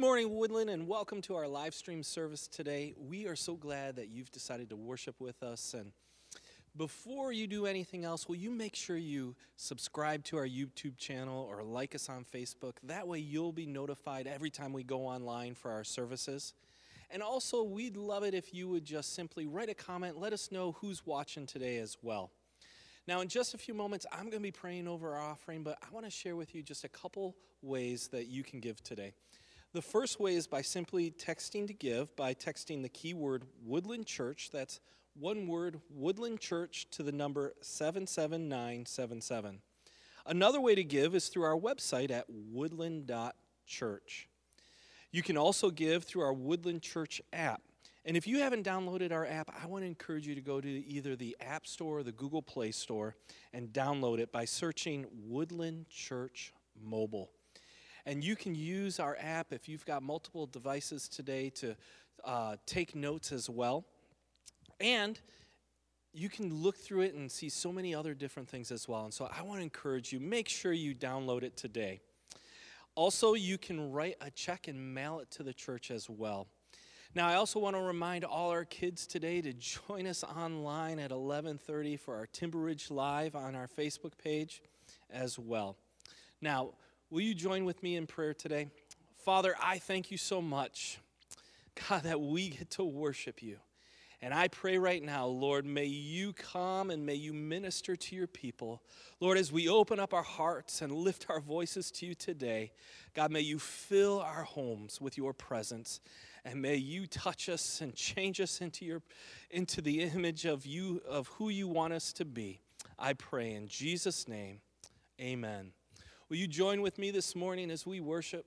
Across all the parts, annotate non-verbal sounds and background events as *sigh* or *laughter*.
Good morning, Woodland, and welcome to our live stream service today. We are so glad that you've decided to worship with us. And before you do anything else, will you make sure you subscribe to our YouTube channel or like us on Facebook? That way, you'll be notified every time we go online for our services. And also, we'd love it if you would just simply write a comment, let us know who's watching today as well. Now, in just a few moments, I'm going to be praying over our offering, but I want to share with you just a couple ways that you can give today. The first way is by simply texting to give, by texting the keyword Woodland Church. That's one word, Woodland Church, to the number 77977. Another way to give is through our website at woodland.church. You can also give through our Woodland Church app. And if you haven't downloaded our app, I want to encourage you to go to either the App Store or the Google Play Store and download it by searching Woodland Church Mobile. And you can use our app if you've got multiple devices today to uh, take notes as well. And you can look through it and see so many other different things as well. And so I want to encourage you make sure you download it today. Also, you can write a check and mail it to the church as well. Now, I also want to remind all our kids today to join us online at 11:30 for our Timber Ridge Live on our Facebook page as well. Now, Will you join with me in prayer today? Father, I thank you so much, God, that we get to worship you. And I pray right now, Lord, may you come and may you minister to your people. Lord, as we open up our hearts and lift our voices to you today, God, may you fill our homes with your presence. And may you touch us and change us into, your, into the image of you, of who you want us to be. I pray in Jesus' name, amen. Will you join with me this morning as we worship?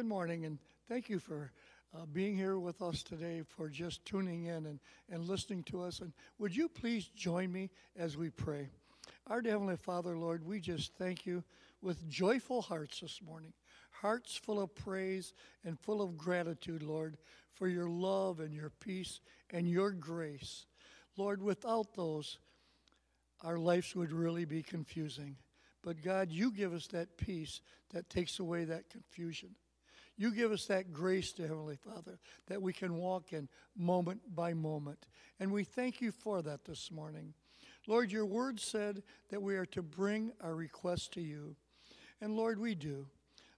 Good morning, and thank you for uh, being here with us today, for just tuning in and, and listening to us. And would you please join me as we pray? Our Heavenly Father, Lord, we just thank you with joyful hearts this morning, hearts full of praise and full of gratitude, Lord, for your love and your peace and your grace. Lord, without those, our lives would really be confusing. But God, you give us that peace that takes away that confusion. You give us that grace to Heavenly Father that we can walk in moment by moment. And we thank you for that this morning. Lord, your word said that we are to bring our requests to you. And Lord, we do.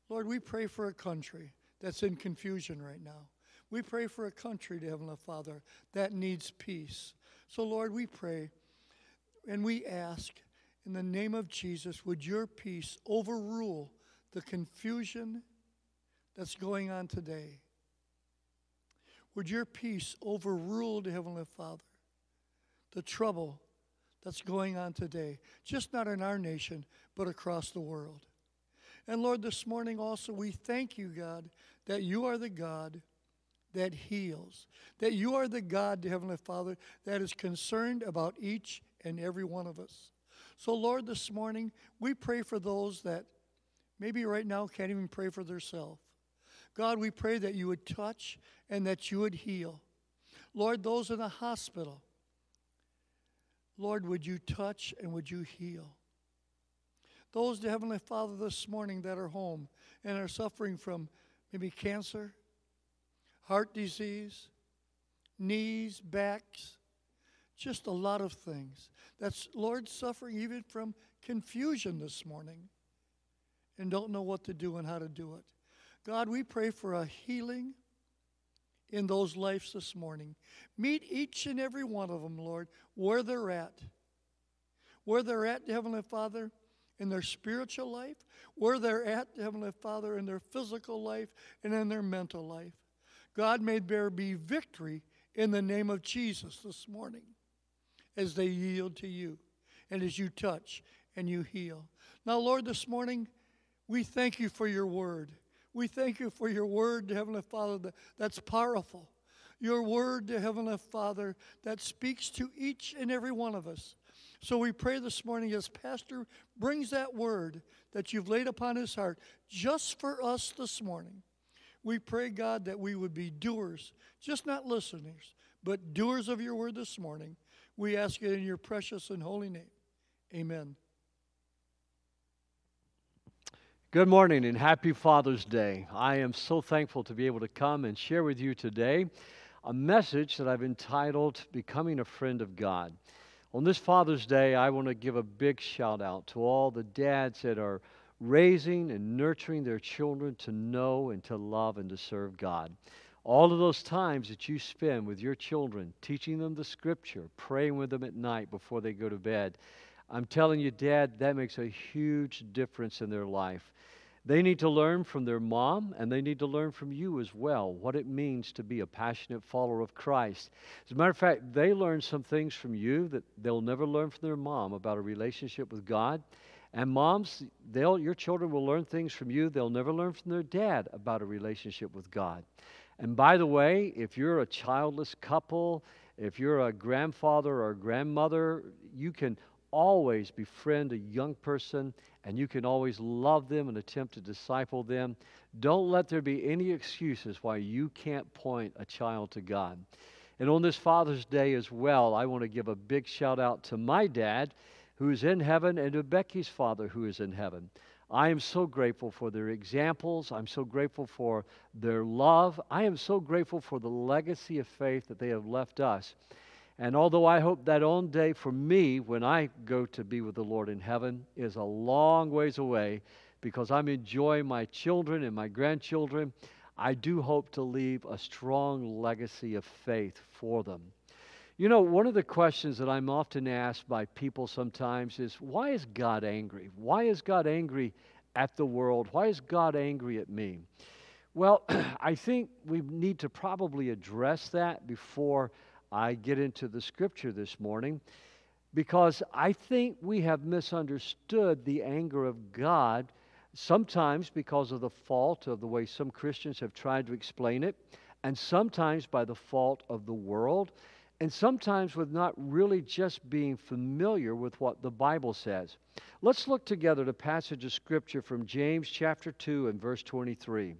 Lord, we pray for a country that's in confusion right now. We pray for a country, to Heavenly Father, that needs peace. So, Lord, we pray and we ask in the name of Jesus, would your peace overrule the confusion that's going on today? Would your peace overrule the Heavenly Father the trouble that's going on today, just not in our nation, but across the world? And Lord, this morning also, we thank you, God, that you are the God that heals, that you are the God, the Heavenly Father, that is concerned about each and every one of us. So, Lord, this morning, we pray for those that maybe right now can't even pray for themselves. God, we pray that you would touch and that you would heal. Lord, those in the hospital, Lord, would you touch and would you heal? Those, the Heavenly Father, this morning that are home and are suffering from maybe cancer, heart disease, knees, backs, just a lot of things. That's, Lord, suffering even from confusion this morning and don't know what to do and how to do it. God, we pray for a healing in those lives this morning. Meet each and every one of them, Lord, where they're at. Where they're at, Heavenly Father, in their spiritual life, where they're at, Heavenly Father, in their physical life and in their mental life. God, may there be victory in the name of Jesus this morning as they yield to you and as you touch and you heal. Now, Lord, this morning, we thank you for your word. We thank you for your word, Heavenly Father, that's powerful. Your word, Heavenly Father, that speaks to each and every one of us. So we pray this morning as Pastor brings that word that you've laid upon his heart just for us this morning. We pray, God, that we would be doers, just not listeners, but doers of your word this morning. We ask it in your precious and holy name. Amen. Good morning and happy Father's Day. I am so thankful to be able to come and share with you today a message that I've entitled Becoming a Friend of God. On this Father's Day, I want to give a big shout out to all the dads that are raising and nurturing their children to know and to love and to serve God. All of those times that you spend with your children, teaching them the scripture, praying with them at night before they go to bed, I'm telling you, Dad, that makes a huge difference in their life. They need to learn from their mom, and they need to learn from you as well what it means to be a passionate follower of Christ. As a matter of fact, they learn some things from you that they'll never learn from their mom about a relationship with God. And moms, they'll, your children will learn things from you they'll never learn from their dad about a relationship with God. And by the way, if you're a childless couple, if you're a grandfather or a grandmother, you can always befriend a young person and you can always love them and attempt to disciple them. Don't let there be any excuses why you can't point a child to God. And on this Father's Day as well, I want to give a big shout out to my dad who is in heaven and to Becky's father who is in heaven. I am so grateful for their examples. I'm so grateful for their love. I am so grateful for the legacy of faith that they have left us. And although I hope that on day for me, when I go to be with the Lord in heaven, is a long ways away because I'm enjoying my children and my grandchildren, I do hope to leave a strong legacy of faith for them. You know, one of the questions that I'm often asked by people sometimes is why is God angry? Why is God angry at the world? Why is God angry at me? Well, *clears throat* I think we need to probably address that before I get into the scripture this morning because I think we have misunderstood the anger of God sometimes because of the fault of the way some Christians have tried to explain it, and sometimes by the fault of the world, and sometimes with not really just being familiar with what the Bible says. Let's look together at a passage of Scripture from James chapter 2 and verse 23.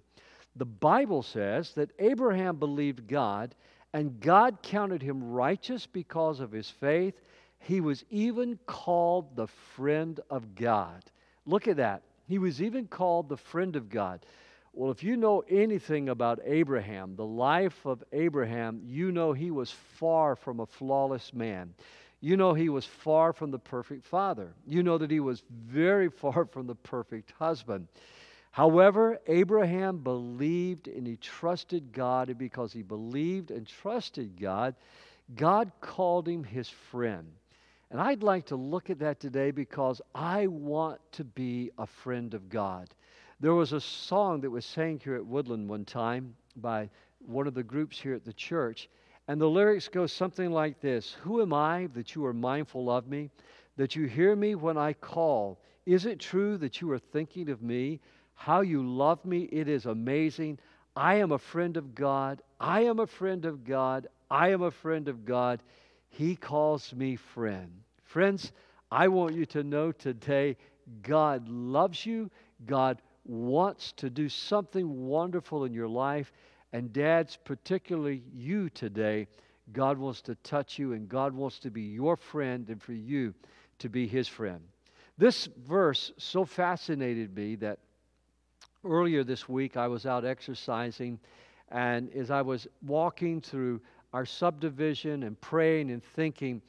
The Bible says that Abraham believed God, and God counted him righteous because of his faith. He was even called the friend of God. Look at that. He was even called the friend of God. Well, if you know anything about Abraham, the life of Abraham, you know he was far from a flawless man. You know he was far from the perfect father. You know that he was very *laughs* far from the perfect husband. However, Abraham believed and he trusted God, and because he believed and trusted God, God called him his friend. And I'd like to look at that today because I want to be a friend of God. There was a song that was sang here at Woodland one time by one of the groups here at the church, and the lyrics go something like this Who am I that you are mindful of me, that you hear me when I call? Is it true that you are thinking of me? How you love me, it is amazing. I am a friend of God. I am a friend of God. I am a friend of God. He calls me friend. Friends, I want you to know today God loves you. God wants to do something wonderful in your life. And dads, particularly you today, God wants to touch you and God wants to be your friend and for you to be his friend. This verse so fascinated me that earlier this week, I was out exercising, and as I was walking through our subdivision and praying and thinking,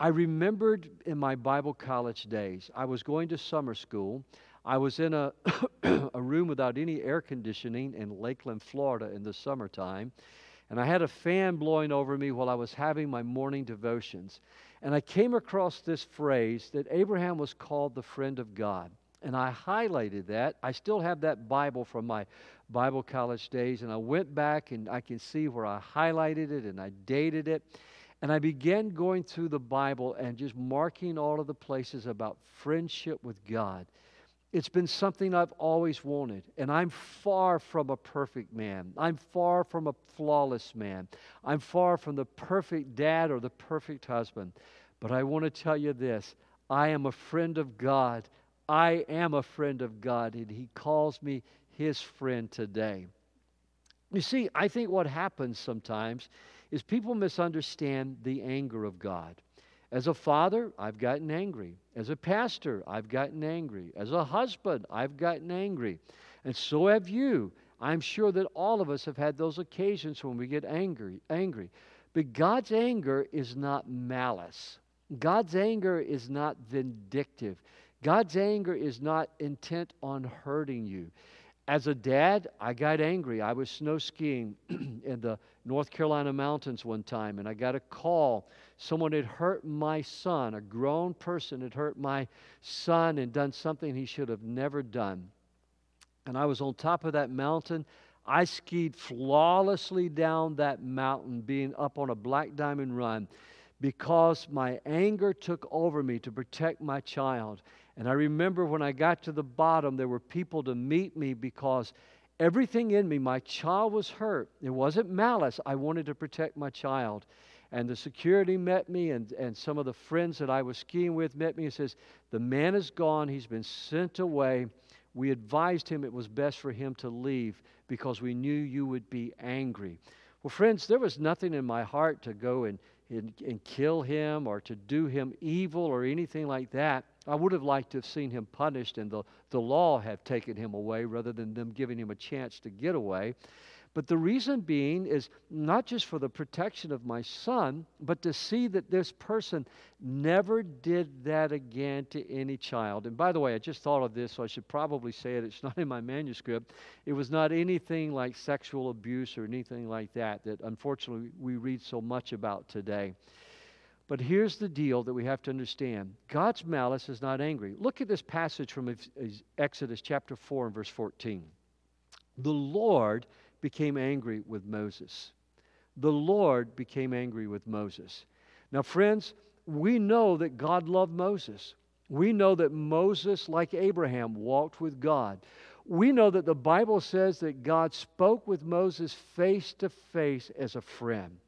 I remembered in my Bible college days, I was going to summer school. I was in a, *coughs* a room without any air conditioning in Lakeland, Florida in the summertime. And I had a fan blowing over me while I was having my morning devotions. And I came across this phrase that Abraham was called the friend of God. And I highlighted that. I still have that Bible from my Bible college days, and I went back and I can see where I highlighted it and I dated it. And I began going through the Bible and just marking all of the places about friendship with God. It's been something I've always wanted, and I'm far from a perfect man. I'm far from a flawless man. I'm far from the perfect dad or the perfect husband. But I want to tell you this I am a friend of God. I am a friend of God, and He calls me His friend today. You see, I think what happens sometimes is people misunderstand the anger of God. As a father, I've gotten angry. As a pastor, I've gotten angry. As a husband, I've gotten angry. And so have you. I'm sure that all of us have had those occasions when we get angry, angry. But God's anger is not malice. God's anger is not vindictive. God's anger is not intent on hurting you. As a dad, I got angry. I was snow skiing *clears throat* in the North Carolina mountains one time, and I got a call. Someone had hurt my son. A grown person had hurt my son and done something he should have never done. And I was on top of that mountain. I skied flawlessly down that mountain, being up on a black diamond run, because my anger took over me to protect my child. And I remember when I got to the bottom, there were people to meet me because everything in me, my child was hurt. It wasn't malice. I wanted to protect my child. And the security met me, and, and some of the friends that I was skiing with met me and says, The man is gone. He's been sent away. We advised him it was best for him to leave because we knew you would be angry. Well, friends, there was nothing in my heart to go and, and, and kill him or to do him evil or anything like that. I would have liked to have seen him punished and the, the law have taken him away rather than them giving him a chance to get away. But the reason being is not just for the protection of my son, but to see that this person never did that again to any child. And by the way, I just thought of this, so I should probably say it. It's *laughs* not in my manuscript. It was not anything like sexual abuse or anything like that that unfortunately we read so much about today. But here's the deal that we have to understand God's malice is not angry. Look at this passage from Exodus chapter 4 and verse 14. The Lord became angry with Moses. The Lord became angry with Moses. Now, friends, we know that God loved Moses. We know that Moses, like Abraham, walked with God. We know that the Bible says that God spoke with Moses face to face as a friend.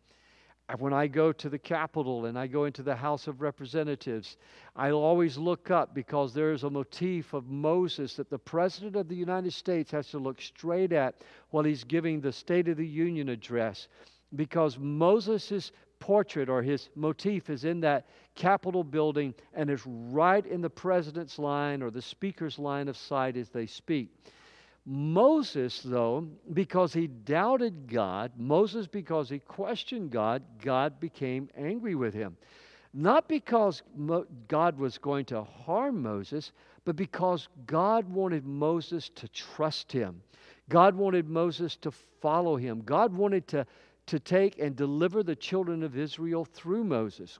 When I go to the Capitol and I go into the House of Representatives, I always look up because there is a motif of Moses that the President of the United States has to look straight at while he's giving the State of the Union address. Because Moses' portrait or his motif is in that Capitol building and is right in the president's line or the speaker's line of sight as they speak. Moses, though, because he doubted God, Moses, because he questioned God, God became angry with him. Not because Mo- God was going to harm Moses, but because God wanted Moses to trust him. God wanted Moses to follow him. God wanted to, to take and deliver the children of Israel through Moses.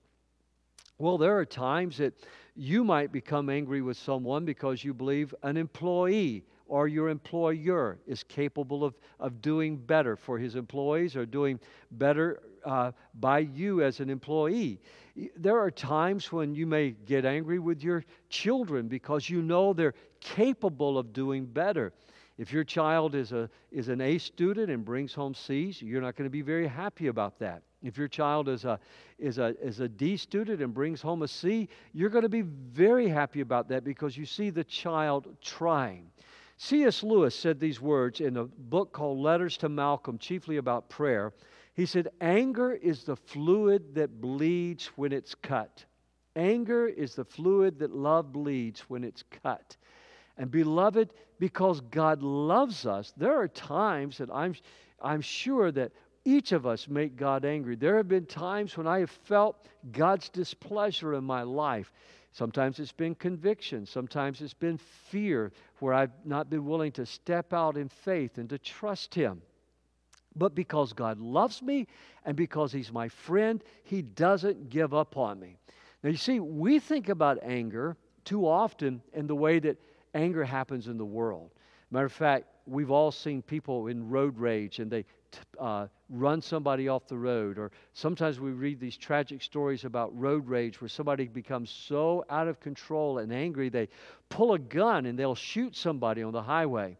Well, there are times that you might become angry with someone because you believe an employee or your employer is capable of, of doing better for his employees or doing better uh, by you as an employee. There are times when you may get angry with your children because you know they're capable of doing better. If your child is, a, is an A student and brings home C's, you're not going to be very happy about that. If your child is a, is, a, is a D student and brings home a C, you're going to be very happy about that because you see the child trying. C.S. Lewis said these words in a book called Letters to Malcolm, chiefly about prayer. He said, Anger is the fluid that bleeds when it's cut. Anger is the fluid that love bleeds when it's cut. And beloved, because God loves us, there are times that I'm, I'm sure that each of us make God angry. There have been times when I have felt God's displeasure in my life. Sometimes it's been conviction. Sometimes it's been fear where I've not been willing to step out in faith and to trust Him. But because God loves me and because He's my friend, He doesn't give up on me. Now, you see, we think about anger too often in the way that anger happens in the world. Matter of fact, we've all seen people in road rage and they uh, run somebody off the road. Or sometimes we read these tragic stories about road rage where somebody becomes so out of control and angry they pull a gun and they'll shoot somebody on the highway.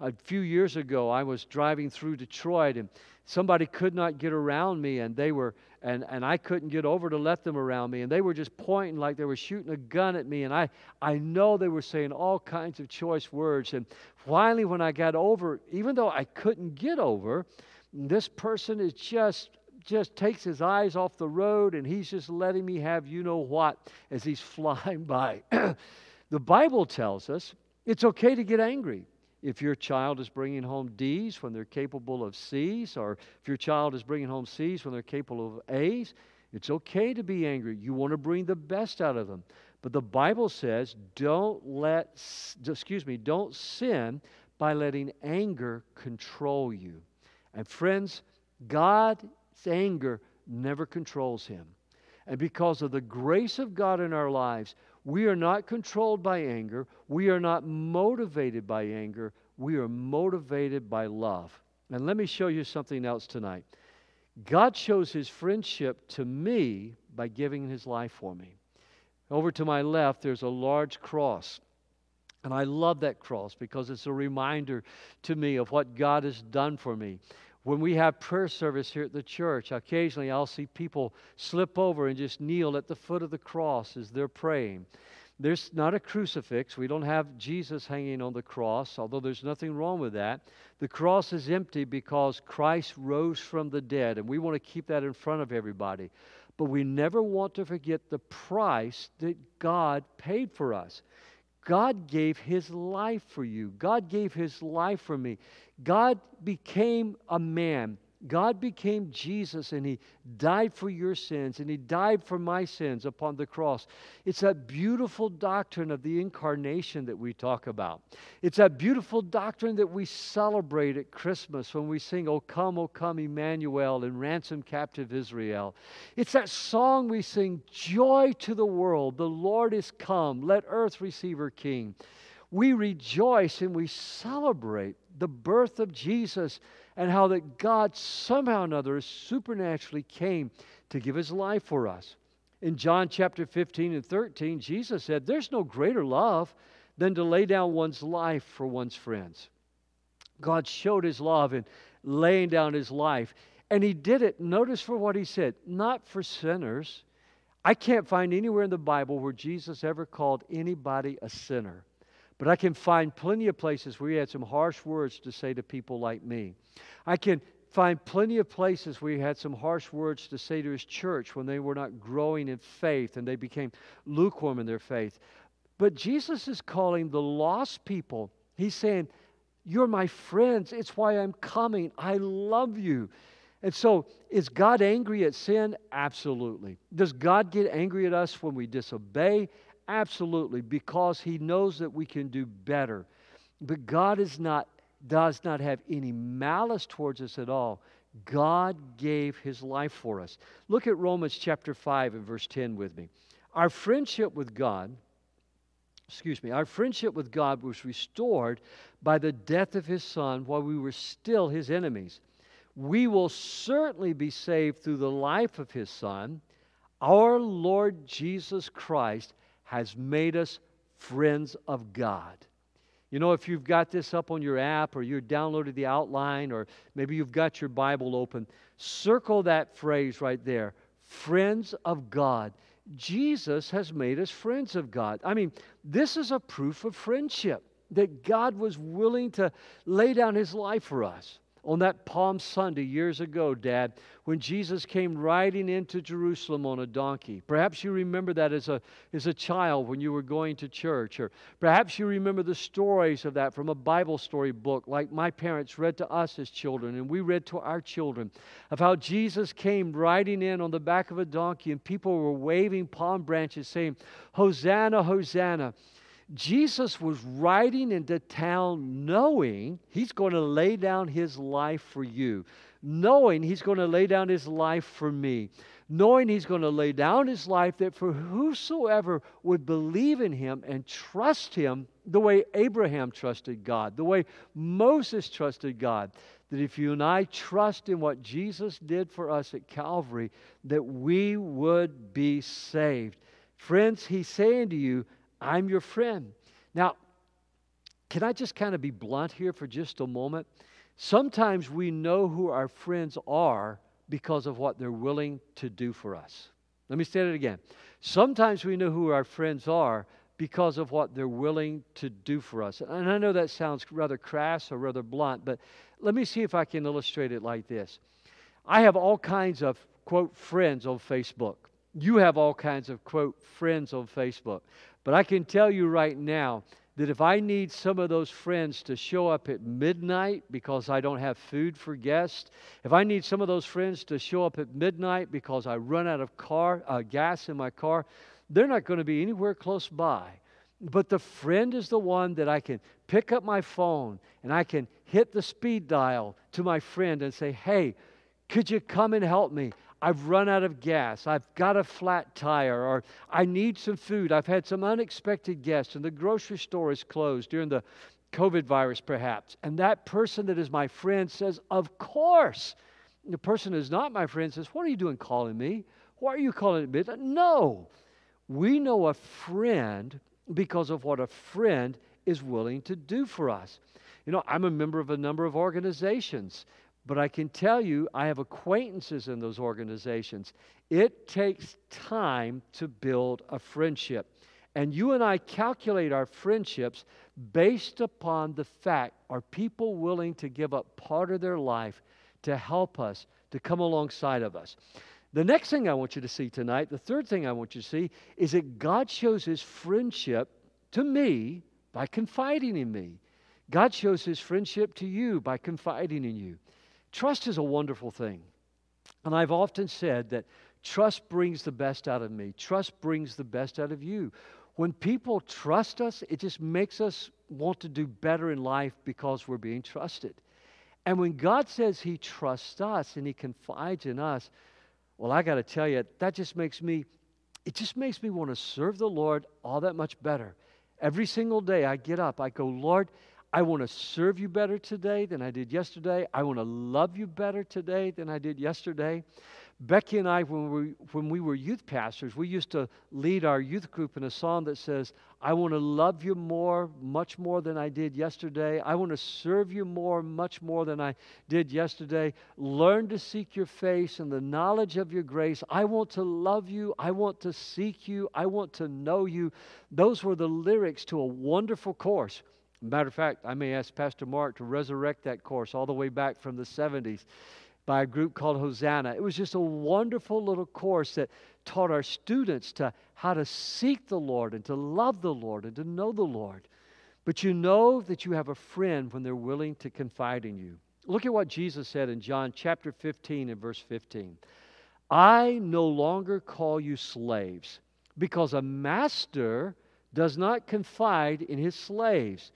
A few years ago, I was driving through Detroit and somebody could not get around me and they were and, and I couldn't get over to let them around me and they were just pointing like they were shooting a gun at me and I, I know they were saying all kinds of choice words and finally when I got over even though I couldn't get over this person is just just takes his eyes off the road and he's just letting me have you know what as he's *laughs* flying by. *clears throat* the Bible tells us it's okay to get angry. If your child is bringing home D's when they're capable of C's, or if your child is bringing home C's when they're capable of A's, it's okay to be angry. You want to bring the best out of them. But the Bible says, don't let, excuse me, don't sin by letting anger control you. And friends, God's anger never controls him. And because of the grace of God in our lives, we are not controlled by anger. We are not motivated by anger. We are motivated by love. And let me show you something else tonight. God shows his friendship to me by giving his life for me. Over to my left, there's a large cross. And I love that cross because it's a reminder to me of what God has done for me. When we have prayer service here at the church, occasionally I'll see people slip over and just kneel at the foot of the cross as they're praying. There's not a crucifix. We don't have Jesus hanging on the cross, although there's nothing wrong with that. The cross is empty because Christ rose from the dead, and we want to keep that in front of everybody. But we never want to forget the price that God paid for us. God gave his life for you. God gave his life for me. God became a man. God became Jesus and He died for your sins and He died for my sins upon the cross. It's that beautiful doctrine of the incarnation that we talk about. It's that beautiful doctrine that we celebrate at Christmas when we sing, O come, O come, Emmanuel, and ransom captive Israel. It's that song we sing, Joy to the world, the Lord is come, let earth receive her King. We rejoice and we celebrate the birth of Jesus and how that God somehow or another supernaturally came to give his life for us. In John chapter 15 and 13, Jesus said, There's no greater love than to lay down one's life for one's friends. God showed his love in laying down his life. And he did it, notice for what he said, not for sinners. I can't find anywhere in the Bible where Jesus ever called anybody a sinner. But I can find plenty of places where he had some harsh words to say to people like me. I can find plenty of places where he had some harsh words to say to his church when they were not growing in faith and they became lukewarm in their faith. But Jesus is calling the lost people, he's saying, You're my friends. It's why I'm coming. I love you. And so, is God angry at sin? Absolutely. Does God get angry at us when we disobey? Absolutely, because He knows that we can do better. But God is not, does not have any malice towards us at all. God gave His life for us. Look at Romans chapter 5 and verse 10 with me. Our friendship with God, excuse me, our friendship with God was restored by the death of His Son while we were still His enemies. We will certainly be saved through the life of His Son. Our Lord Jesus Christ has made us friends of God. You know, if you've got this up on your app or you downloaded the outline or maybe you've got your Bible open, circle that phrase right there friends of God. Jesus has made us friends of God. I mean, this is a proof of friendship that God was willing to lay down his life for us on that Palm Sunday years ago, Dad, when Jesus came riding into Jerusalem on a donkey. Perhaps you remember that as a, as a child when you were going to church, or perhaps you remember the stories of that from a Bible story book, like my parents read to us as children, and we read to our children, of how Jesus came riding in on the back of a donkey, and people were waving palm branches saying, Hosanna, Hosanna. Jesus was riding into town knowing he's going to lay down his life for you, knowing he's going to lay down his life for me, knowing he's going to lay down his life that for whosoever would believe in him and trust him the way Abraham trusted God, the way Moses trusted God, that if you and I trust in what Jesus did for us at Calvary, that we would be saved. Friends, he's saying to you, I'm your friend. Now, can I just kind of be blunt here for just a moment? Sometimes we know who our friends are because of what they're willing to do for us. Let me say it again. Sometimes we know who our friends are because of what they're willing to do for us. And I know that sounds rather crass or rather blunt, but let me see if I can illustrate it like this. I have all kinds of, quote, friends on Facebook. You have all kinds of, quote, friends on Facebook. But I can tell you right now that if I need some of those friends to show up at midnight because I don't have food for guests, if I need some of those friends to show up at midnight because I run out of car uh, gas in my car, they're not going to be anywhere close by. But the friend is the one that I can pick up my phone and I can hit the speed dial to my friend and say, "Hey, could you come and help me? I've run out of gas. I've got a flat tire, or I need some food. I've had some unexpected guests, and the grocery store is closed during the COVID virus, perhaps. And that person that is my friend says, Of course. The person who's not my friend says, What are you doing calling me? Why are you calling me? No. We know a friend because of what a friend is willing to do for us. You know, I'm a member of a number of organizations. But I can tell you, I have acquaintances in those organizations. It takes time to build a friendship. And you and I calculate our friendships based upon the fact are people willing to give up part of their life to help us, to come alongside of us? The next thing I want you to see tonight, the third thing I want you to see, is that God shows his friendship to me by confiding in me. God shows his friendship to you by confiding in you. Trust is a wonderful thing. And I've often said that trust brings the best out of me, trust brings the best out of you. When people trust us, it just makes us want to do better in life because we're being trusted. And when God says He trusts us and He confides in us, well, I got to tell you, that just makes me, it just makes me want to serve the Lord all that much better. Every single day I get up, I go, Lord, I want to serve you better today than I did yesterday. I want to love you better today than I did yesterday. Becky and I, when we, when we were youth pastors, we used to lead our youth group in a song that says, I want to love you more, much more than I did yesterday. I want to serve you more, much more than I did yesterday. Learn to seek your face and the knowledge of your grace. I want to love you. I want to seek you. I want to know you. Those were the lyrics to a wonderful course. Matter of fact, I may ask Pastor Mark to resurrect that course all the way back from the 70s by a group called Hosanna. It was just a wonderful little course that taught our students to how to seek the Lord and to love the Lord and to know the Lord. But you know that you have a friend when they're willing to confide in you. Look at what Jesus said in John chapter 15 and verse 15. I no longer call you slaves because a master does not confide in his slaves.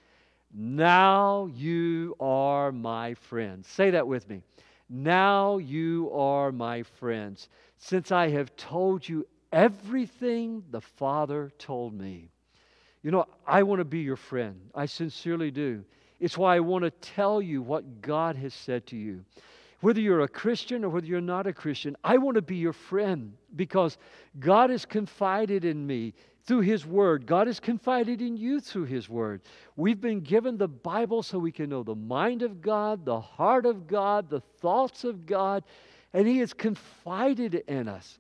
Now you are my friends. Say that with me. Now you are my friends, since I have told you everything the Father told me. You know, I want to be your friend. I sincerely do. It's why I want to tell you what God has said to you. Whether you're a Christian or whether you're not a Christian, I want to be your friend because God has confided in me through His Word. God has confided in you through His Word. We've been given the Bible so we can know the mind of God, the heart of God, the thoughts of God, and He has confided in us.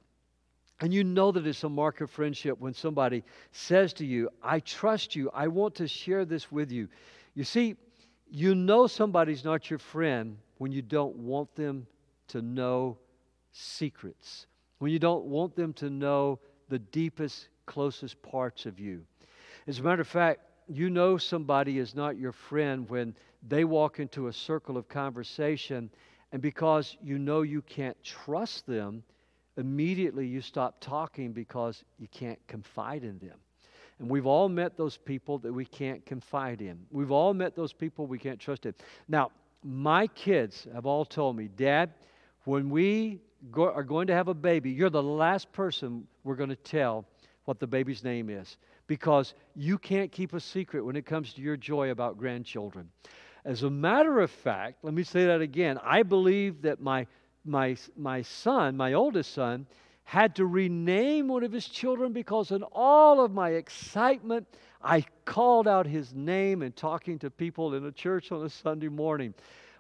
And you know that it's a mark of friendship when somebody says to you, I trust you, I want to share this with you. You see, you know somebody's not your friend when you don't want them to know secrets, when you don't want them to know the deepest closest parts of you. As a matter of fact, you know somebody is not your friend when they walk into a circle of conversation, and because you know you can't trust them, immediately you stop talking because you can't confide in them. And we've all met those people that we can't confide in. We've all met those people we can't trust in. Now, my kids have all told me, Dad, when we go, are going to have a baby, you're the last person we're going to tell what the baby's name is because you can't keep a secret when it comes to your joy about grandchildren. As a matter of fact, let me say that again. I believe that my, my, my son, my oldest son, had to rename one of his children because in all of my excitement, I called out his name and talking to people in a church on a Sunday morning.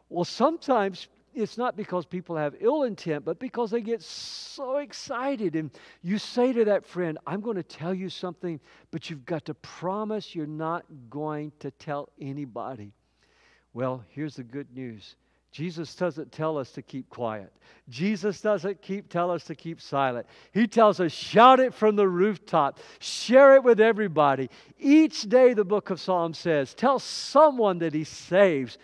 Well, sometimes it's not because people have ill intent, but because they get so excited. And you say to that friend, I'm going to tell you something, but you've got to promise you're not going to tell anybody. Well, here's the good news. Jesus doesn't tell us to keep quiet. Jesus doesn't keep tell us to keep silent. He tells us shout it from the rooftop. Share it with everybody. Each day the book of Psalms says, tell someone that he saves.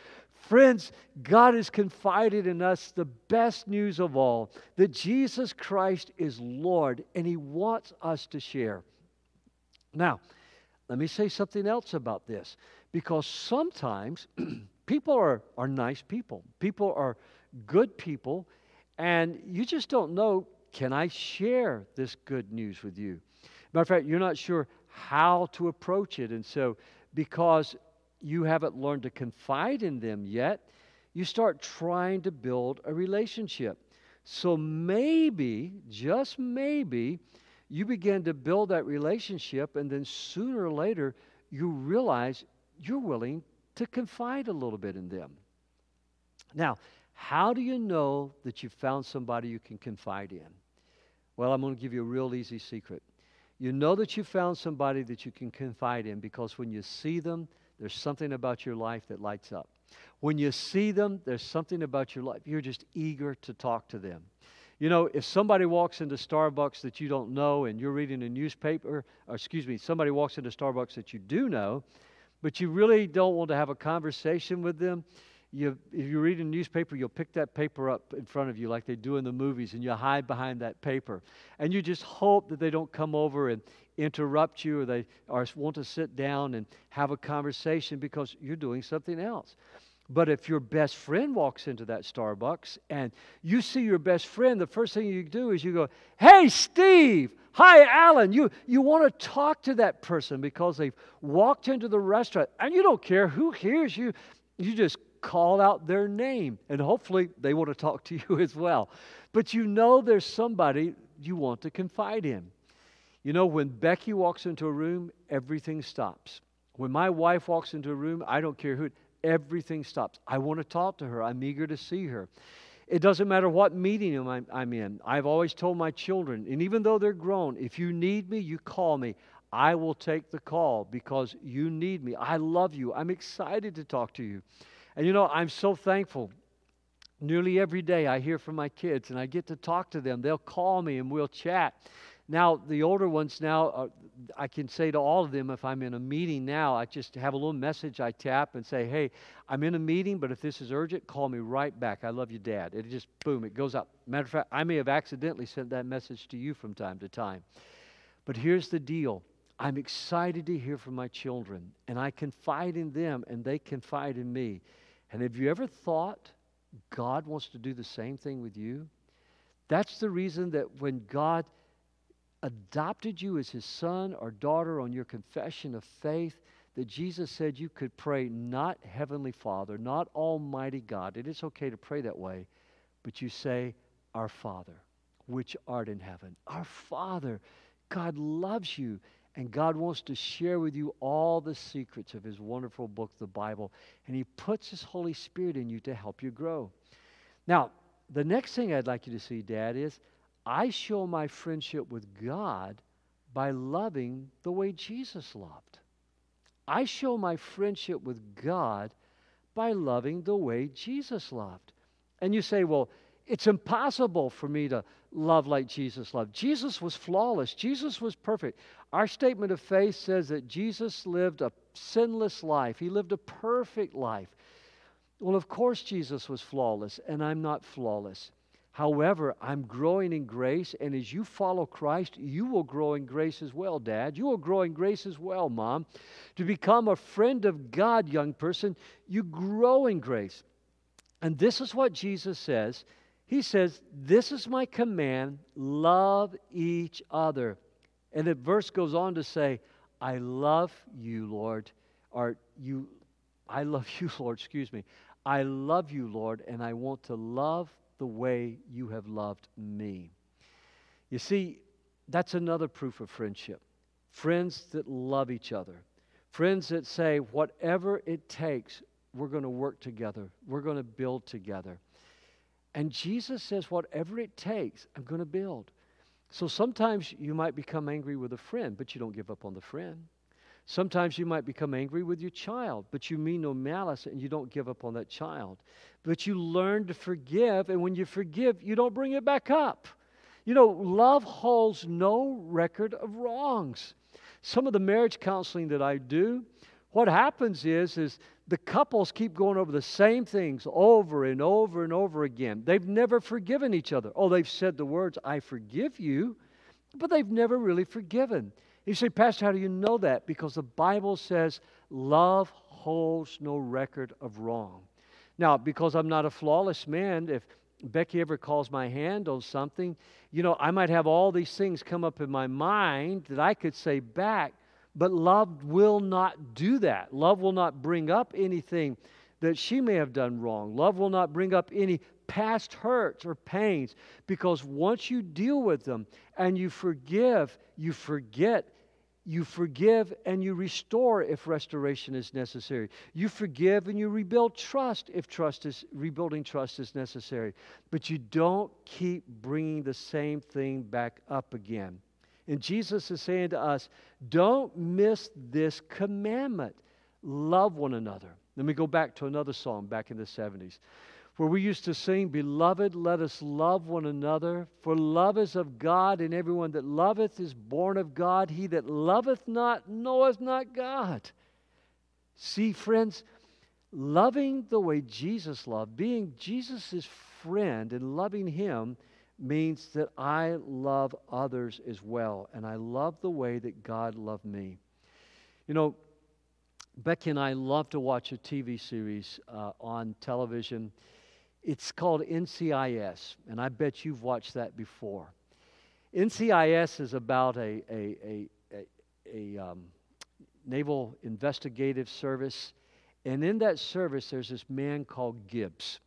Friends, God has confided in us the best news of all that Jesus Christ is Lord, and He wants us to share. Now, let me say something else about this because sometimes *clears throat* people are, are nice people, people are good people, and you just don't know can I share this good news with you? Matter of fact, you're not sure how to approach it. And so, because you haven't learned to confide in them yet, you start trying to build a relationship. So maybe, just maybe, you begin to build that relationship, and then sooner or later, you realize you're willing to confide a little bit in them. Now, how do you know that you've found somebody you can confide in? Well, I'm going to give you a real easy secret. You know that you found somebody that you can confide in because when you see them, there's something about your life that lights up. When you see them, there's something about your life. You're just eager to talk to them. You know, if somebody walks into Starbucks that you don't know and you're reading a newspaper, or excuse me, somebody walks into Starbucks that you do know, but you really don't want to have a conversation with them, you, if you read a newspaper, you'll pick that paper up in front of you like they do in the movies, and you hide behind that paper. And you just hope that they don't come over and interrupt you or they want to sit down and have a conversation because you're doing something else. But if your best friend walks into that Starbucks and you see your best friend, the first thing you do is you go, Hey, Steve! Hi, Alan. You, you want to talk to that person because they've walked into the restaurant and you don't care who hears you. You just call out their name. And hopefully they want to talk to you *laughs* as well. But you know there's somebody you want to confide in. You know, when Becky walks into a room, everything stops. When my wife walks into a room, I don't care who, everything stops. I want to talk to her. I'm eager to see her. It doesn't matter what meeting I'm, I'm in. I've always told my children, and even though they're grown, if you need me, you call me. I will take the call because you need me. I love you. I'm excited to talk to you. And you know, I'm so thankful. Nearly every day I hear from my kids and I get to talk to them. They'll call me and we'll chat. Now, the older ones now, uh, I can say to all of them if I'm in a meeting now, I just have a little message I tap and say, hey, I'm in a meeting, but if this is urgent, call me right back. I love you, Dad. It just, boom, it goes up. Matter of fact, I may have accidentally sent that message to you from time to time. But here's the deal I'm excited to hear from my children, and I confide in them, and they confide in me. And have you ever thought God wants to do the same thing with you? That's the reason that when God adopted you as his son or daughter on your confession of faith, that Jesus said you could pray not Heavenly Father, not Almighty God. It is okay to pray that way, but you say, Our Father, which art in heaven. Our Father, God loves you, and God wants to share with you all the secrets of His wonderful book, the Bible, and He puts His Holy Spirit in you to help you grow. Now, the next thing I'd like you to see, Dad, is I show my friendship with God by loving the way Jesus loved. I show my friendship with God by loving the way Jesus loved. And you say, well, it's impossible for me to love like Jesus loved. Jesus was flawless, Jesus was perfect. Our statement of faith says that Jesus lived a sinless life, he lived a perfect life. Well, of course, Jesus was flawless, and I'm not flawless. However, I'm growing in grace, and as you follow Christ, you will grow in grace as well, Dad. You will grow in grace as well, Mom. To become a friend of God, young person, you grow in grace. And this is what Jesus says. He says, This is my command love each other. And the verse goes on to say, I love you, Lord, or you, I love *laughs* you, Lord, excuse me. I love you, Lord, and I want to love the way you have loved me. You see, that's another proof of friendship. Friends that love each other. Friends that say, whatever it takes, we're going to work together. We're going to build together. And Jesus says, whatever it takes, I'm going to build. So sometimes you might become angry with a friend, but you don't give up on the friend. Sometimes you might become angry with your child, but you mean no malice and you don't give up on that child. But you learn to forgive, and when you forgive, you don't bring it back up. You know, love holds no record of wrongs. Some of the marriage counseling that I do, what happens is is the couples keep going over the same things over and over and over again. They've never forgiven each other. Oh, they've said the words, I forgive you, but they've never really forgiven. You say, Pastor, how do you know that? Because the Bible says love holds no record of wrong. Now, because I'm not a flawless man, if Becky ever calls my hand on something, you know, I might have all these things come up in my mind that I could say back, but love will not do that. Love will not bring up anything that she may have done wrong. Love will not bring up any past hurts or pains because once you deal with them and you forgive, you forget. You forgive and you restore if restoration is necessary. You forgive and you rebuild trust if trust is rebuilding trust is necessary. But you don't keep bringing the same thing back up again. And Jesus is saying to us, don't miss this commandment. Love one another. Let me go back to another song back in the 70s where we used to sing, Beloved, let us love one another, for love is of God, and everyone that loveth is born of God. He that loveth not knoweth not God. See, friends, loving the way Jesus loved, being Jesus' friend and loving Him, means that I love others as well, and I love the way that God loved me. You know, Becky and I love to watch a TV series uh, on television. It's called NCIS, and I bet you've watched that before. NCIS is about a, a, a, a, um, naval investigative service, And in that service, there's this man called Gibbs.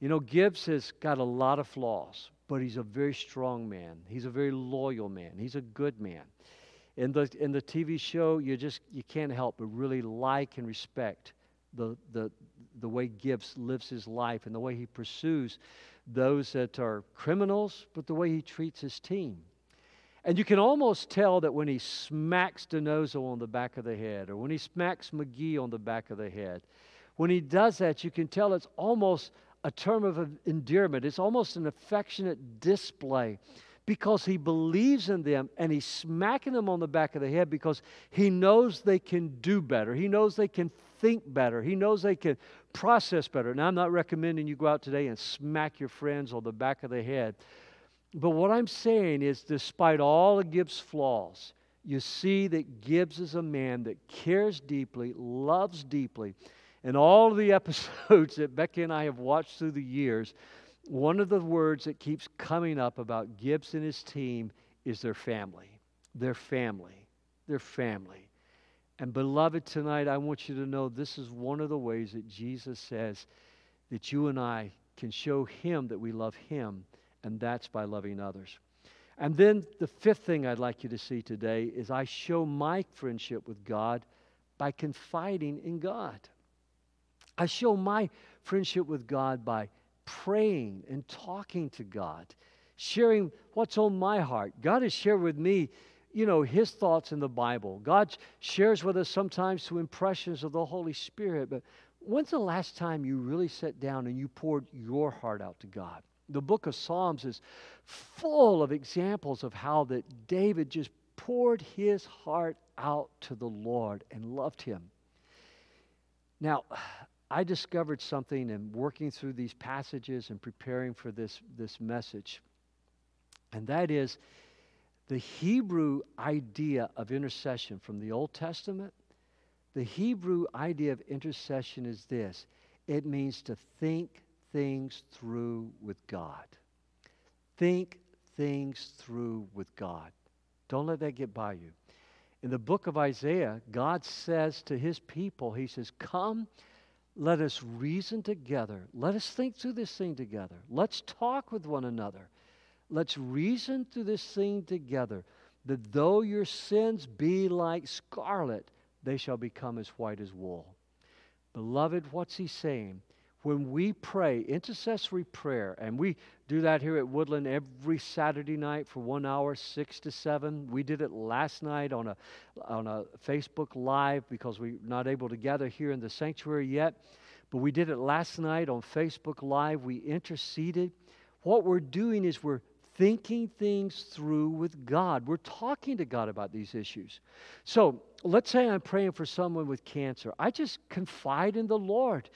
You know, Gibbs has got a lot of flaws, but he's a very strong man. He's a very loyal man. He's a good man. In the, in the TV show, you just you can't help but really like and respect the, the, the way Gibbs lives his life and the way he pursues those that are criminals, but the way he treats his team. And you can almost tell that when he smacks DiNozzo on the back of the head, or when he smacks McGee on the back of the head, when he does that, you can tell it's almost a term of endearment. It's almost an affectionate display because he believes in them and he's smacking them on the back of the head because he knows they can do better. He knows they can think better. He knows they can process better. Now, I'm not recommending you go out today and smack your friends on the back of the head. But what I'm saying is, despite all of Gibbs' flaws, you see that Gibbs is a man that cares deeply, loves deeply. And all of the *laughs* episodes that Becky and I have watched through the years, one of the words that keeps coming up about Gibbs and his team is their family. Their family. Their family. And beloved, tonight I want you to know this is one of the ways that Jesus says that you and I can show him that we love him, and that's by loving others. And then the fifth thing I'd like you to see today is I show my friendship with God by confiding in God. I show my friendship with God by praying and talking to God, sharing what's on my heart. God has shared with me, you know, His thoughts in the Bible. God shares with us sometimes through impressions of the Holy Spirit. But when's the last time you really sat down and you poured your heart out to God? The book of Psalms is full of examples of how that David just poured his heart out to the Lord and loved him. Now, I discovered something in working through these passages and preparing for this, this message, and that is the Hebrew idea of intercession from the Old Testament. The Hebrew idea of intercession is this it means to think things through with God. Think things through with God. Don't let that get by you. In the book of Isaiah, God says to his people, He says, Come let us reason together. Let us think through this thing together. Let's talk with one another. Let's reason through this thing together. That though your sins be like scarlet, they shall become as white as wool. Beloved, what's he saying? When we pray intercessory prayer, and we do that here at Woodland every Saturday night for one hour, six to seven. We did it last night on a, on a Facebook Live because we're not able to gather here in the sanctuary yet. But we did it last night on Facebook Live. We interceded. What we're doing is we're thinking things through with God. We're talking to God about these issues. So let's say I'm praying for someone with cancer. I just confide in the Lord.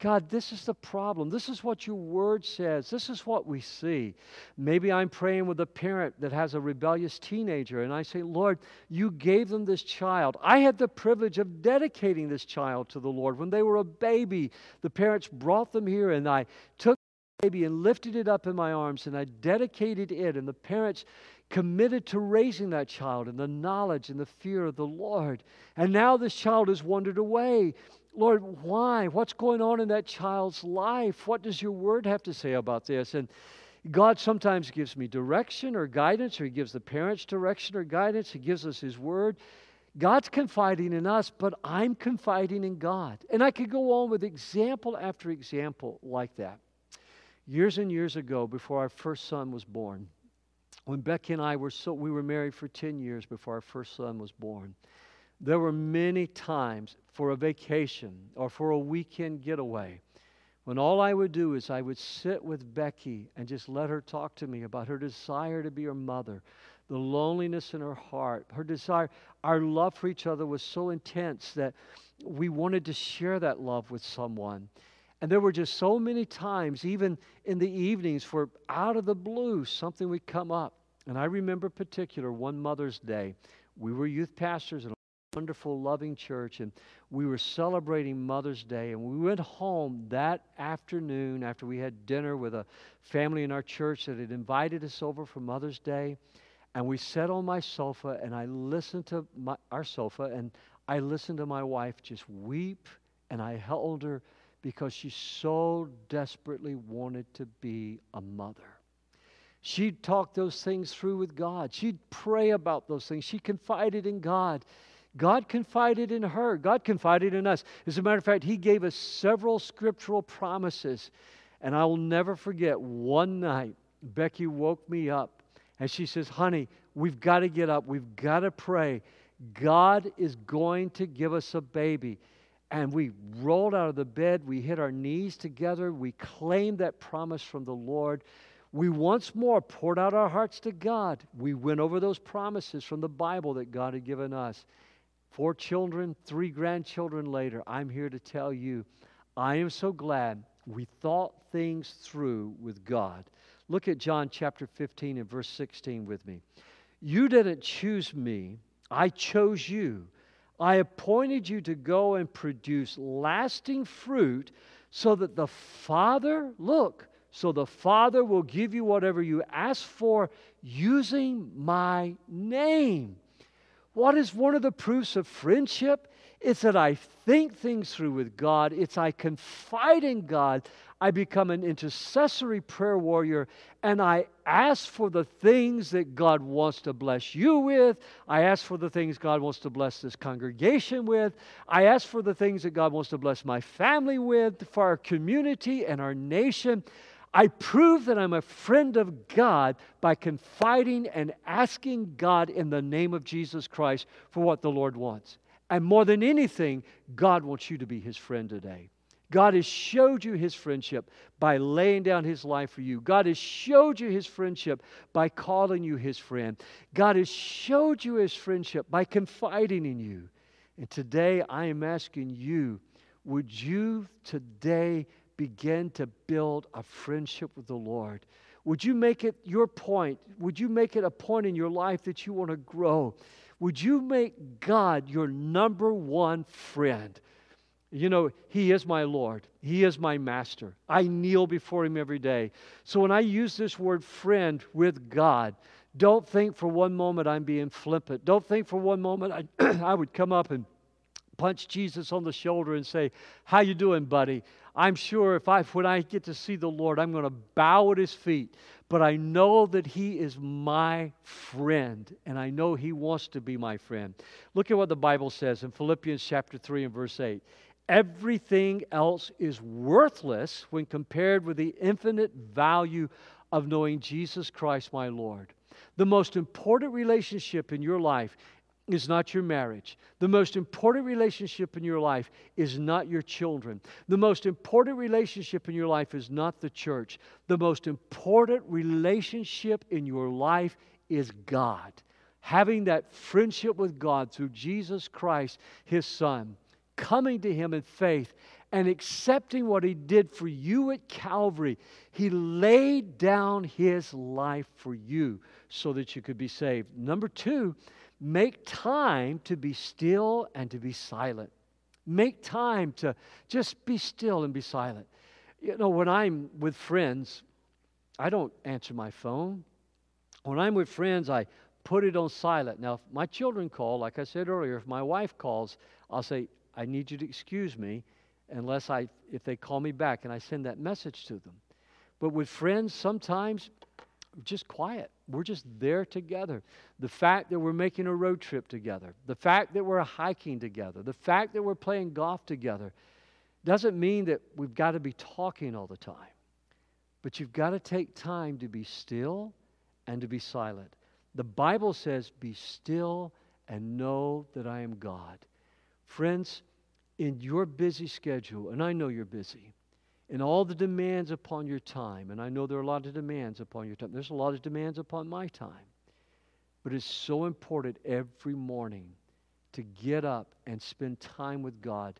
God, this is the problem. This is what your word says. This is what we see. Maybe I'm praying with a parent that has a rebellious teenager, and I say, Lord, you gave them this child. I had the privilege of dedicating this child to the Lord. When they were a baby, the parents brought them here, and I took baby and lifted it up in my arms, and I dedicated it, and the parents committed to raising that child in the knowledge and the fear of the Lord. And now this child has wandered away. Lord, why? What's going on in that child's life? What does your word have to say about this? And God sometimes gives me direction or guidance, or He gives the parents direction or guidance. He gives us His word. God's confiding in us, but I'm confiding in God. And I could go on with example after example like that. Years and years ago, before our first son was born, when Becky and I were so we were married for 10 years before our first son was born. There were many times for a vacation or for a weekend getaway when all I would do is I would sit with Becky and just let her talk to me about her desire to be her mother, the loneliness in her heart, her desire. Our love for each other was so intense that we wanted to share that love with someone. And there were just so many times, even in the evenings, for out of the blue, something would come up. And I remember particular one Mother's Day. We were youth pastors in a wonderful, loving church, and we were celebrating Mother's Day. And we went home that afternoon after we had dinner with a family in our church that had invited us over for Mother's Day. And we sat on my sofa, and I listened to my, our sofa, and I listened to my wife just weep and I held her because she so desperately wanted to be a mother. She'd talk those things through with God. She'd pray about those things. She confided in God. God confided in her. God confided in us. As a matter of fact, He gave us several scriptural promises. And I will never forget one night, Becky woke me up and she says, Honey, we've got to get up. We've got to pray. God is going to give us a baby. And we rolled out of the bed. We hit our knees together. We claimed that promise from the Lord. We once more poured out our hearts to God. We went over those promises from the Bible that God had given us. Four children, three grandchildren later, I'm here to tell you, I am so glad we thought things through with God. Look at John chapter 15 and verse 16 with me. You didn't choose me, I chose you. I appointed you to go and produce lasting fruit so that the Father, look, so the Father will give you whatever you ask for using my name. What is one of the proofs of friendship? It's that I think things through with God. It's I confide in God. I become an intercessory prayer warrior and I ask for the things that God wants to bless you with. I ask for the things God wants to bless this congregation with. I ask for the things that God wants to bless my family with, for our community and our nation. I prove that I'm a friend of God by confiding and asking God in the name of Jesus Christ for what the Lord wants. And more than anything, God wants you to be his friend today. God has showed you his friendship by laying down his life for you. God has showed you his friendship by calling you his friend. God has showed you his friendship by confiding in you. And today I am asking you, would you today begin to build a friendship with the Lord? Would you make it your point? Would you make it a point in your life that you want to grow? Would you make God your number one friend? You know, He is my Lord. He is my master. I kneel before Him every day. So when I use this word friend with God, don't think for one moment I'm being flippant. Don't think for one moment I, *clears throat* I would come up and punch Jesus on the shoulder and say, How you doing, buddy? I'm sure if I when I get to see the Lord, I'm going to bow at his feet. But I know that he is my friend, and I know he wants to be my friend. Look at what the Bible says in Philippians chapter 3 and verse 8. Everything else is worthless when compared with the infinite value of knowing Jesus Christ, my Lord. The most important relationship in your life is not your marriage. The most important relationship in your life is not your children. The most important relationship in your life is not the church. The most important relationship in your life is God. Having that friendship with God through Jesus Christ, His Son coming to Him in faith and accepting what He did for you at Calvary. He laid down His life for you so that you could be saved. Number two, make time to be still and to be silent. Make time to just be still and be silent. You know, when I'm with friends, I don't answer my phone. When I'm with friends, I put it on silent. Now, if my children call, like I said earlier, if my wife calls, I'll say, I need you to excuse me unless I, if they call me back and I send that message to them. But with friends, sometimes just quiet. We're just there together. The fact that we're making a road trip together, the fact that we're hiking together, the fact that we're playing golf together doesn't mean that we've got to be talking all the time. But you've got to take time to be still and to be silent. The Bible says, Be still and know that I am God. Friends, in your busy schedule, and I know you're busy, in all the demands upon your time, and I know there are a lot of demands upon your time, there's a lot of demands upon my time. But it's so important every morning to get up and spend time with God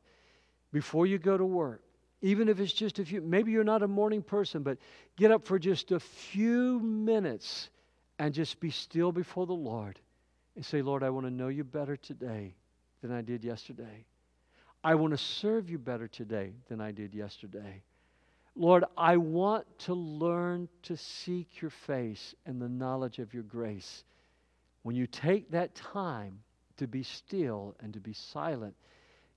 before you go to work. Even if it's just a few, maybe you're not a morning person, but get up for just a few minutes and just be still before the Lord and say, Lord, I want to know you better today than I did yesterday. I want to serve you better today than I did yesterday. Lord, I want to learn to seek your face and the knowledge of your grace. When you take that time to be still and to be silent,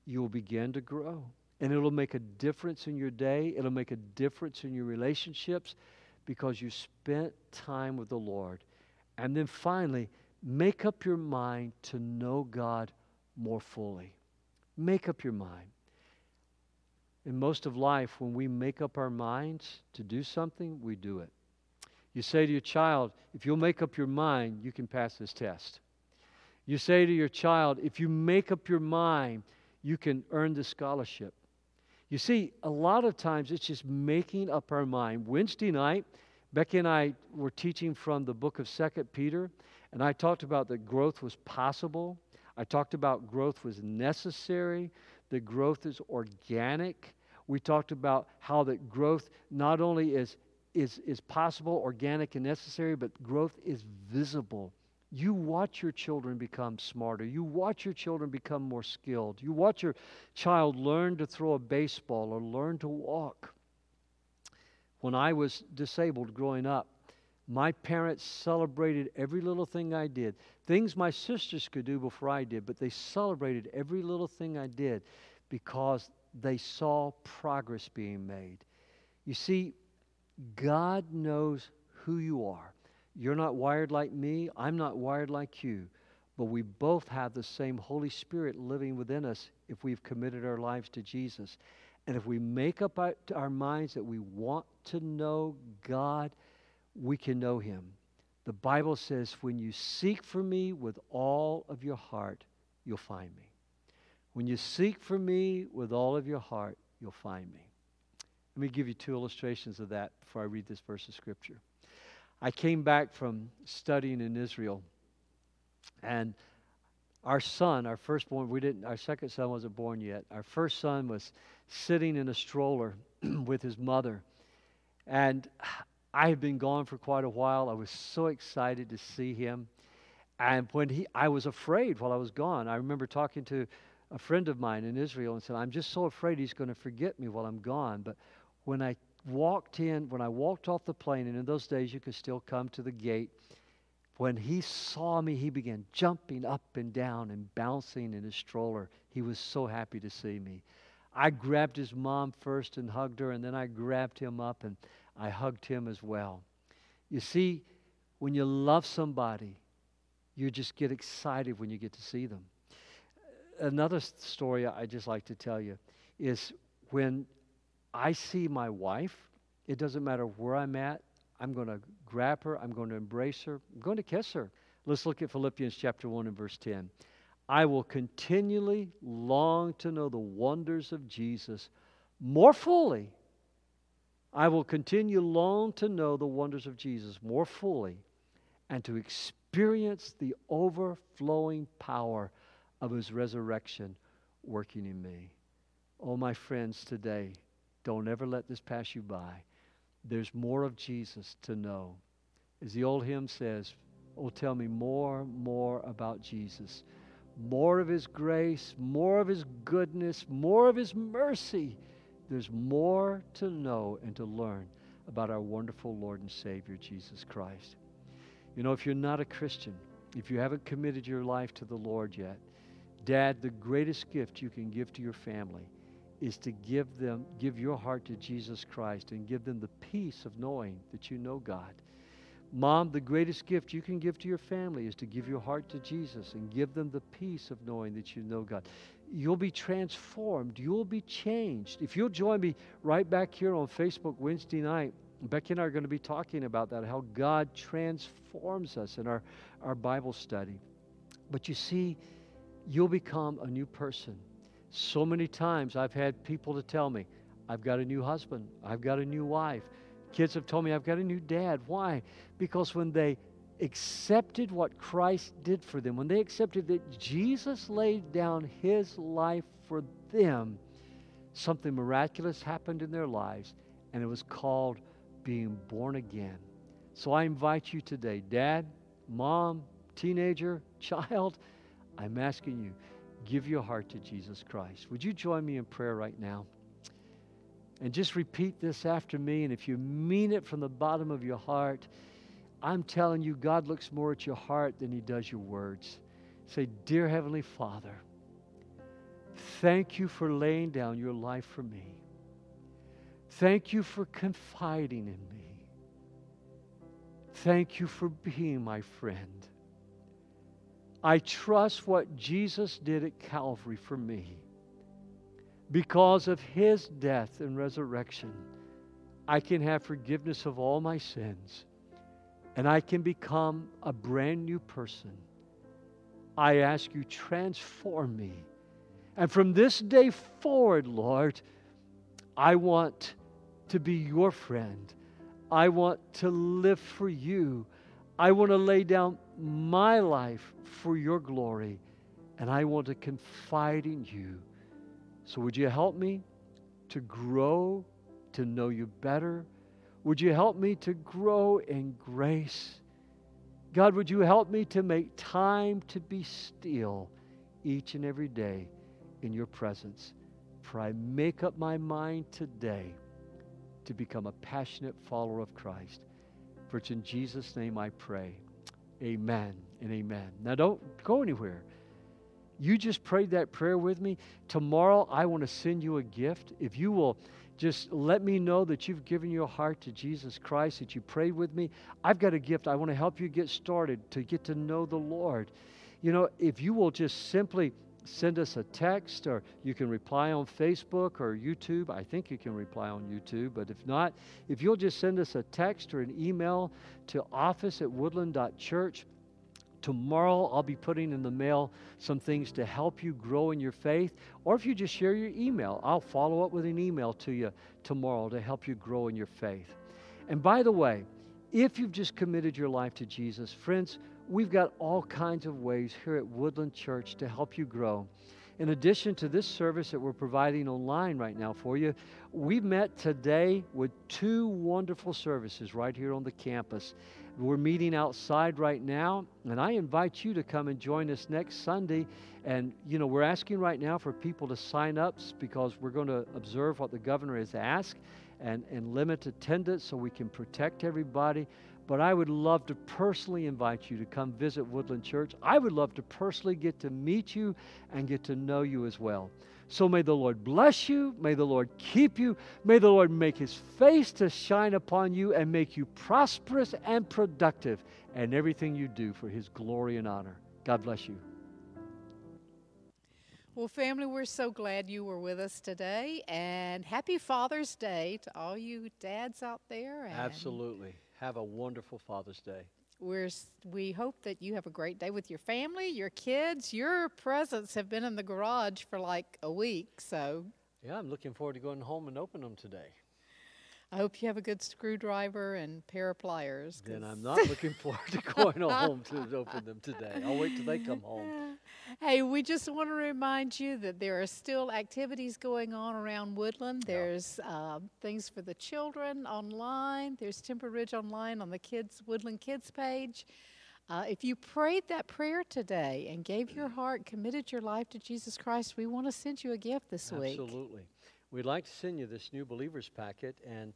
you will begin to grow. And it'll make a difference in your day, it'll make a difference in your relationships because you spent time with the Lord. And then finally, make up your mind to know God more fully. Make up your mind. In most of life, when we make up our minds to do something, we do it. You say to your child, if you'll make up your mind, you can pass this test. You say to your child, if you make up your mind, you can earn the scholarship. You see, a lot of times it's just making up our mind. Wednesday night, Becky and I were teaching from the book of Second Peter, and I talked about that growth was possible. I talked about growth was necessary, that growth is organic. We talked about how that growth not only is, is, is possible, organic, and necessary, but growth is visible. You watch your children become smarter. You watch your children become more skilled. You watch your child learn to throw a baseball or learn to walk. When I was disabled growing up, my parents celebrated every little thing I did. Things my sisters could do before I did, but they celebrated every little thing I did because they saw progress being made. You see, God knows who you are. You're not wired like me, I'm not wired like you, but we both have the same Holy Spirit living within us if we've committed our lives to Jesus. And if we make up our, our minds that we want to know God, we can know Him. The Bible says, when you seek for me with all of your heart, you'll find me. When you seek for me with all of your heart, you'll find me. Let me give you two illustrations of that before I read this verse of Scripture. I came back from studying in Israel, and our son, our firstborn, we didn't, our second son wasn't born yet. Our first son was sitting in a stroller *clears throat* with his mother. And I had been gone for quite a while. I was so excited to see him. And when he, I was afraid while I was gone. I remember talking to a friend of mine in Israel and said, I'm just so afraid he's going to forget me while I'm gone. But when I walked in, when I walked off the plane, and in those days you could still come to the gate, when he saw me, he began jumping up and down and bouncing in his stroller. He was so happy to see me. I grabbed his mom first and hugged her, and then I grabbed him up and I hugged him as well. You see, when you love somebody, you just get excited when you get to see them. Another story I just like to tell you is when I see my wife, it doesn't matter where I'm at, I'm going to grab her, I'm going to embrace her, I'm going to kiss her. Let's look at Philippians chapter 1 and verse 10. I will continually long to know the wonders of Jesus more fully. I will continue long to know the wonders of Jesus more fully and to experience the overflowing power of his resurrection working in me. Oh, my friends, today, don't ever let this pass you by. There's more of Jesus to know. As the old hymn says, Oh, tell me more, more about Jesus. More of his grace, more of his goodness, more of his mercy. There's more to know and to learn about our wonderful Lord and Savior, Jesus Christ. You know, if you're not a Christian, if you haven't committed your life to the Lord yet, Dad, the greatest gift you can give to your family is to give them give your heart to Jesus Christ and give them the peace of knowing that you know God. Mom, the greatest gift you can give to your family is to give your heart to Jesus and give them the peace of knowing that you know God. You'll be transformed. You'll be changed. If you'll join me right back here on Facebook Wednesday night, Becky and I are going to be talking about that, how God transforms us in our, our Bible study. But you see, you'll become a new person. So many times I've had people to tell me, I've got a new husband, I've got a new wife. Kids have told me I've got a new dad. Why? Because when they accepted what Christ did for them, when they accepted that Jesus laid down his life for them, something miraculous happened in their lives, and it was called being born again. So I invite you today, dad, mom, teenager, *laughs* child, I'm asking you, give your heart to Jesus Christ. Would you join me in prayer right now? And just repeat this after me. And if you mean it from the bottom of your heart, I'm telling you, God looks more at your heart than He does your words. Say, Dear Heavenly Father, thank you for laying down your life for me. Thank you for confiding in me. Thank you for being my friend. I trust what Jesus did at Calvary for me. Because of his death and resurrection, I can have forgiveness of all my sins and I can become a brand new person. I ask you, transform me. And from this day forward, Lord, I want to be your friend. I want to live for you. I want to lay down my life for your glory. And I want to confide in you. So, would you help me to grow, to know you better? Would you help me to grow in grace? God, would you help me to make time to be still each and every day in your presence? For I make up my mind today to become a passionate follower of Christ. For it's in Jesus' name I pray. Amen and amen. Now, don't go anywhere. You just prayed that prayer with me. Tomorrow, I want to send you a gift. If you will just let me know that you've given your heart to Jesus Christ, that you prayed with me, I've got a gift. I want to help you get started to get to know the Lord. You know, if you will just simply send us a text or you can reply on Facebook or YouTube. I think you can reply on YouTube, but if not, if you'll just send us a text or an email to office at woodland.church. Tomorrow, I'll be putting in the mail some things to help you grow in your faith. Or if you just share your email, I'll follow up with an email to you tomorrow to help you grow in your faith. And by the way, if you've just committed your life to Jesus, friends, we've got all kinds of ways here at Woodland Church to help you grow. In addition to this service that we're providing online right now for you, we met today with two wonderful services right here on the campus. We're meeting outside right now, and I invite you to come and join us next Sunday. And, you know, we're asking right now for people to sign up because we're going to observe what the governor has asked and, and limit attendance so we can protect everybody. But I would love to personally invite you to come visit Woodland Church. I would love to personally get to meet you and get to know you as well. So may the Lord bless you. May the Lord keep you. May the Lord make his face to shine upon you and make you prosperous and productive in everything you do for his glory and honor. God bless you. Well, family, we're so glad you were with us today, and happy Father's Day to all you dads out there. And Absolutely. Have a wonderful Father's Day. We're, we hope that you have a great day with your family, your kids. Your presents have been in the garage for like a week, so Yeah, I'm looking forward to going home and opening them today. I hope you have a good screwdriver and pair of pliers. Then I'm not looking forward to *laughs* going home to open them today. I'll wait till they come home. Hey, we just want to remind you that there are still activities going on around Woodland. There's uh, things for the children online. There's Timber Ridge online on the kids Woodland Kids page. Uh, if you prayed that prayer today and gave your *clears throat* heart, committed your life to Jesus Christ, we want to send you a gift this week. Absolutely. We'd like to send you this new believers packet, and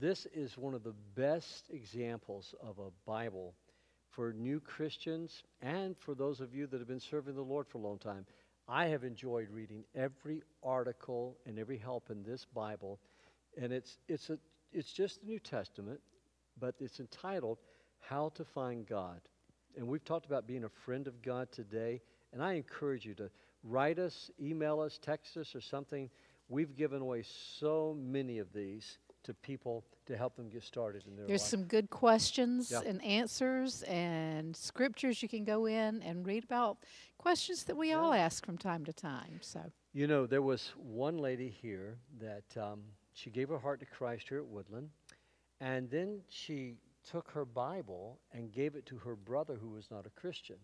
this is one of the best examples of a Bible for new Christians and for those of you that have been serving the Lord for a long time. I have enjoyed reading every article and every help in this Bible, and it's it's a it's just the New Testament, but it's entitled "How to Find God." And we've talked about being a friend of God today, and I encourage you to write us, email us, text us, or something. We've given away so many of these to people to help them get started in their There's life. some good questions Yeah. and answers and scriptures you can go in and read about questions that we all ask from time to time. So. You know, there was one lady here that um, she gave her heart to Christ here at Woodland, and then she took her Bible and gave it to her brother who was not a Christian.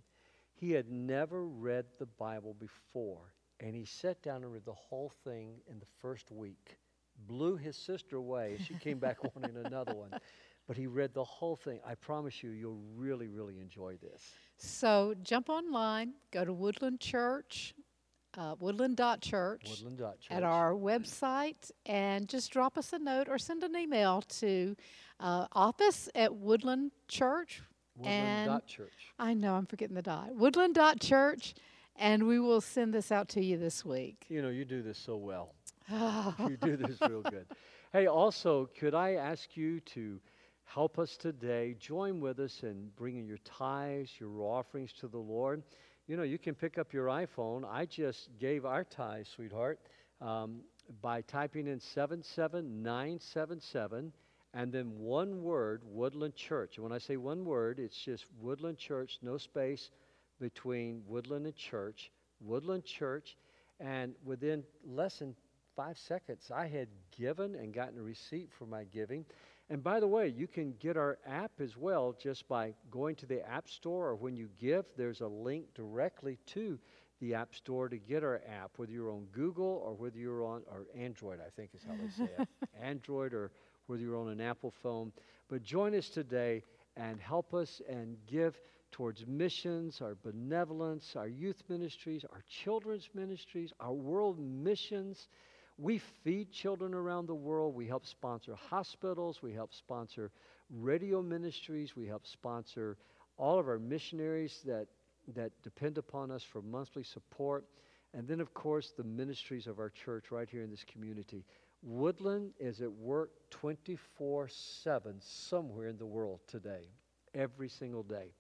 He had never read the Bible before, and he sat down and read the whole thing in the first week. Blew his sister away, she came back *laughs* wanting another one. But he read the whole thing. I promise you, you'll really, really enjoy this. So jump online, go to Woodland Church, uh, woodland.church Woodland.church. at our website, and just drop us a note or send an email to uh, office at Woodland Church. and- Woodland.church. I know I'm forgetting the dot. Woodland.church. And we will send this out to you this week. You know, you do this so well. *laughs* you do this real good. Hey, also, could I ask you to help us today? Join with us in bringing your tithes, your offerings to the Lord. You know, you can pick up your iPhone. I just gave our tithes, sweetheart, um, by typing in 77977 and then one word, Woodland Church. And when I say one word, it's just Woodland Church, no space between Woodland and Church. Woodland Church. And within less than five seconds, I had given and gotten a receipt for my giving. And by the way, you can get our app as well just by going to the App Store, or when you give, there's a link directly to the App Store to get our app, whether you're on Google or whether you're on or Android, I think is how they say it, *laughs* Android or whether you're on an Apple phone. But join us today and help us and give towards missions, our benevolence, our youth ministries, our children's ministries, our world missions. We feed children around the world. We help sponsor hospitals. We help sponsor radio ministries. We help sponsor all of our missionaries that, that depend upon us for monthly support. And then, of course, the ministries of our church right here in this community. Woodland is at work 24 7 somewhere in the world today, every single day.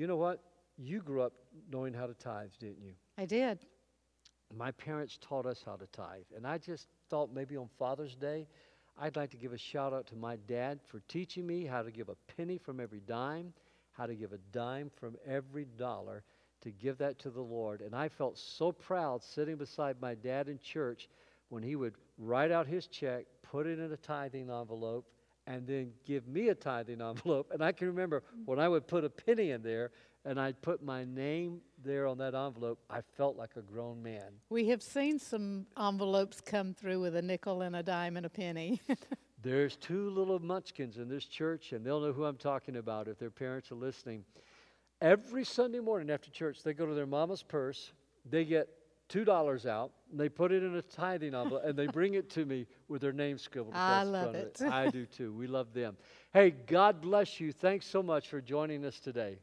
You know what? You grew up knowing how to tithe, didn't you? I did. My parents taught us how to tithe. And I just thought maybe on Father's Day, I'd like to give a shout out to my dad for teaching me how to give a penny from every dime, how to give a dime from every dollar, to give that to the Lord. And I felt so proud sitting beside my dad in church when he would write out his check, put it in a tithing envelope, and then give me a tithing envelope. And I can remember when I would put a penny in there and I'd put my name there on that envelope, I felt like a grown man. We have seen some envelopes come through with a nickel and a dime and a penny. *laughs* There's two little munchkins in this church, and they'll know who I'm talking about if their parents are listening. Every Sunday morning after church, they go to their mama's purse, they get $2 out, and they put it in a tithing envelope, and they bring it to me with their name scribbled I across the love front it. of it. I do too. We love them. Hey, God bless you. Thanks so much for joining us today.